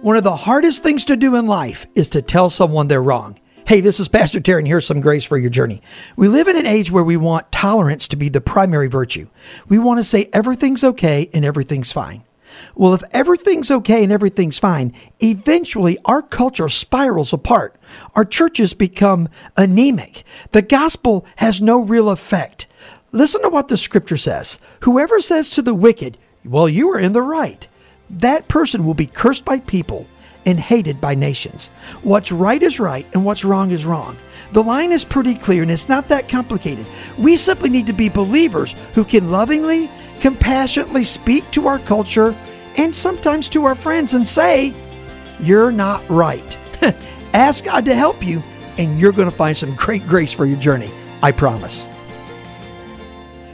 One of the hardest things to do in life is to tell someone they're wrong. Hey, this is Pastor Terry, and here's some grace for your journey. We live in an age where we want tolerance to be the primary virtue. We want to say everything's okay and everything's fine. Well, if everything's okay and everything's fine, eventually our culture spirals apart. Our churches become anemic. The gospel has no real effect. Listen to what the scripture says. Whoever says to the wicked, Well, you are in the right, that person will be cursed by people and hated by nations. What's right is right and what's wrong is wrong. The line is pretty clear and it's not that complicated. We simply need to be believers who can lovingly, compassionately speak to our culture and sometimes to our friends and say, You're not right. Ask God to help you, and you're going to find some great grace for your journey. I promise.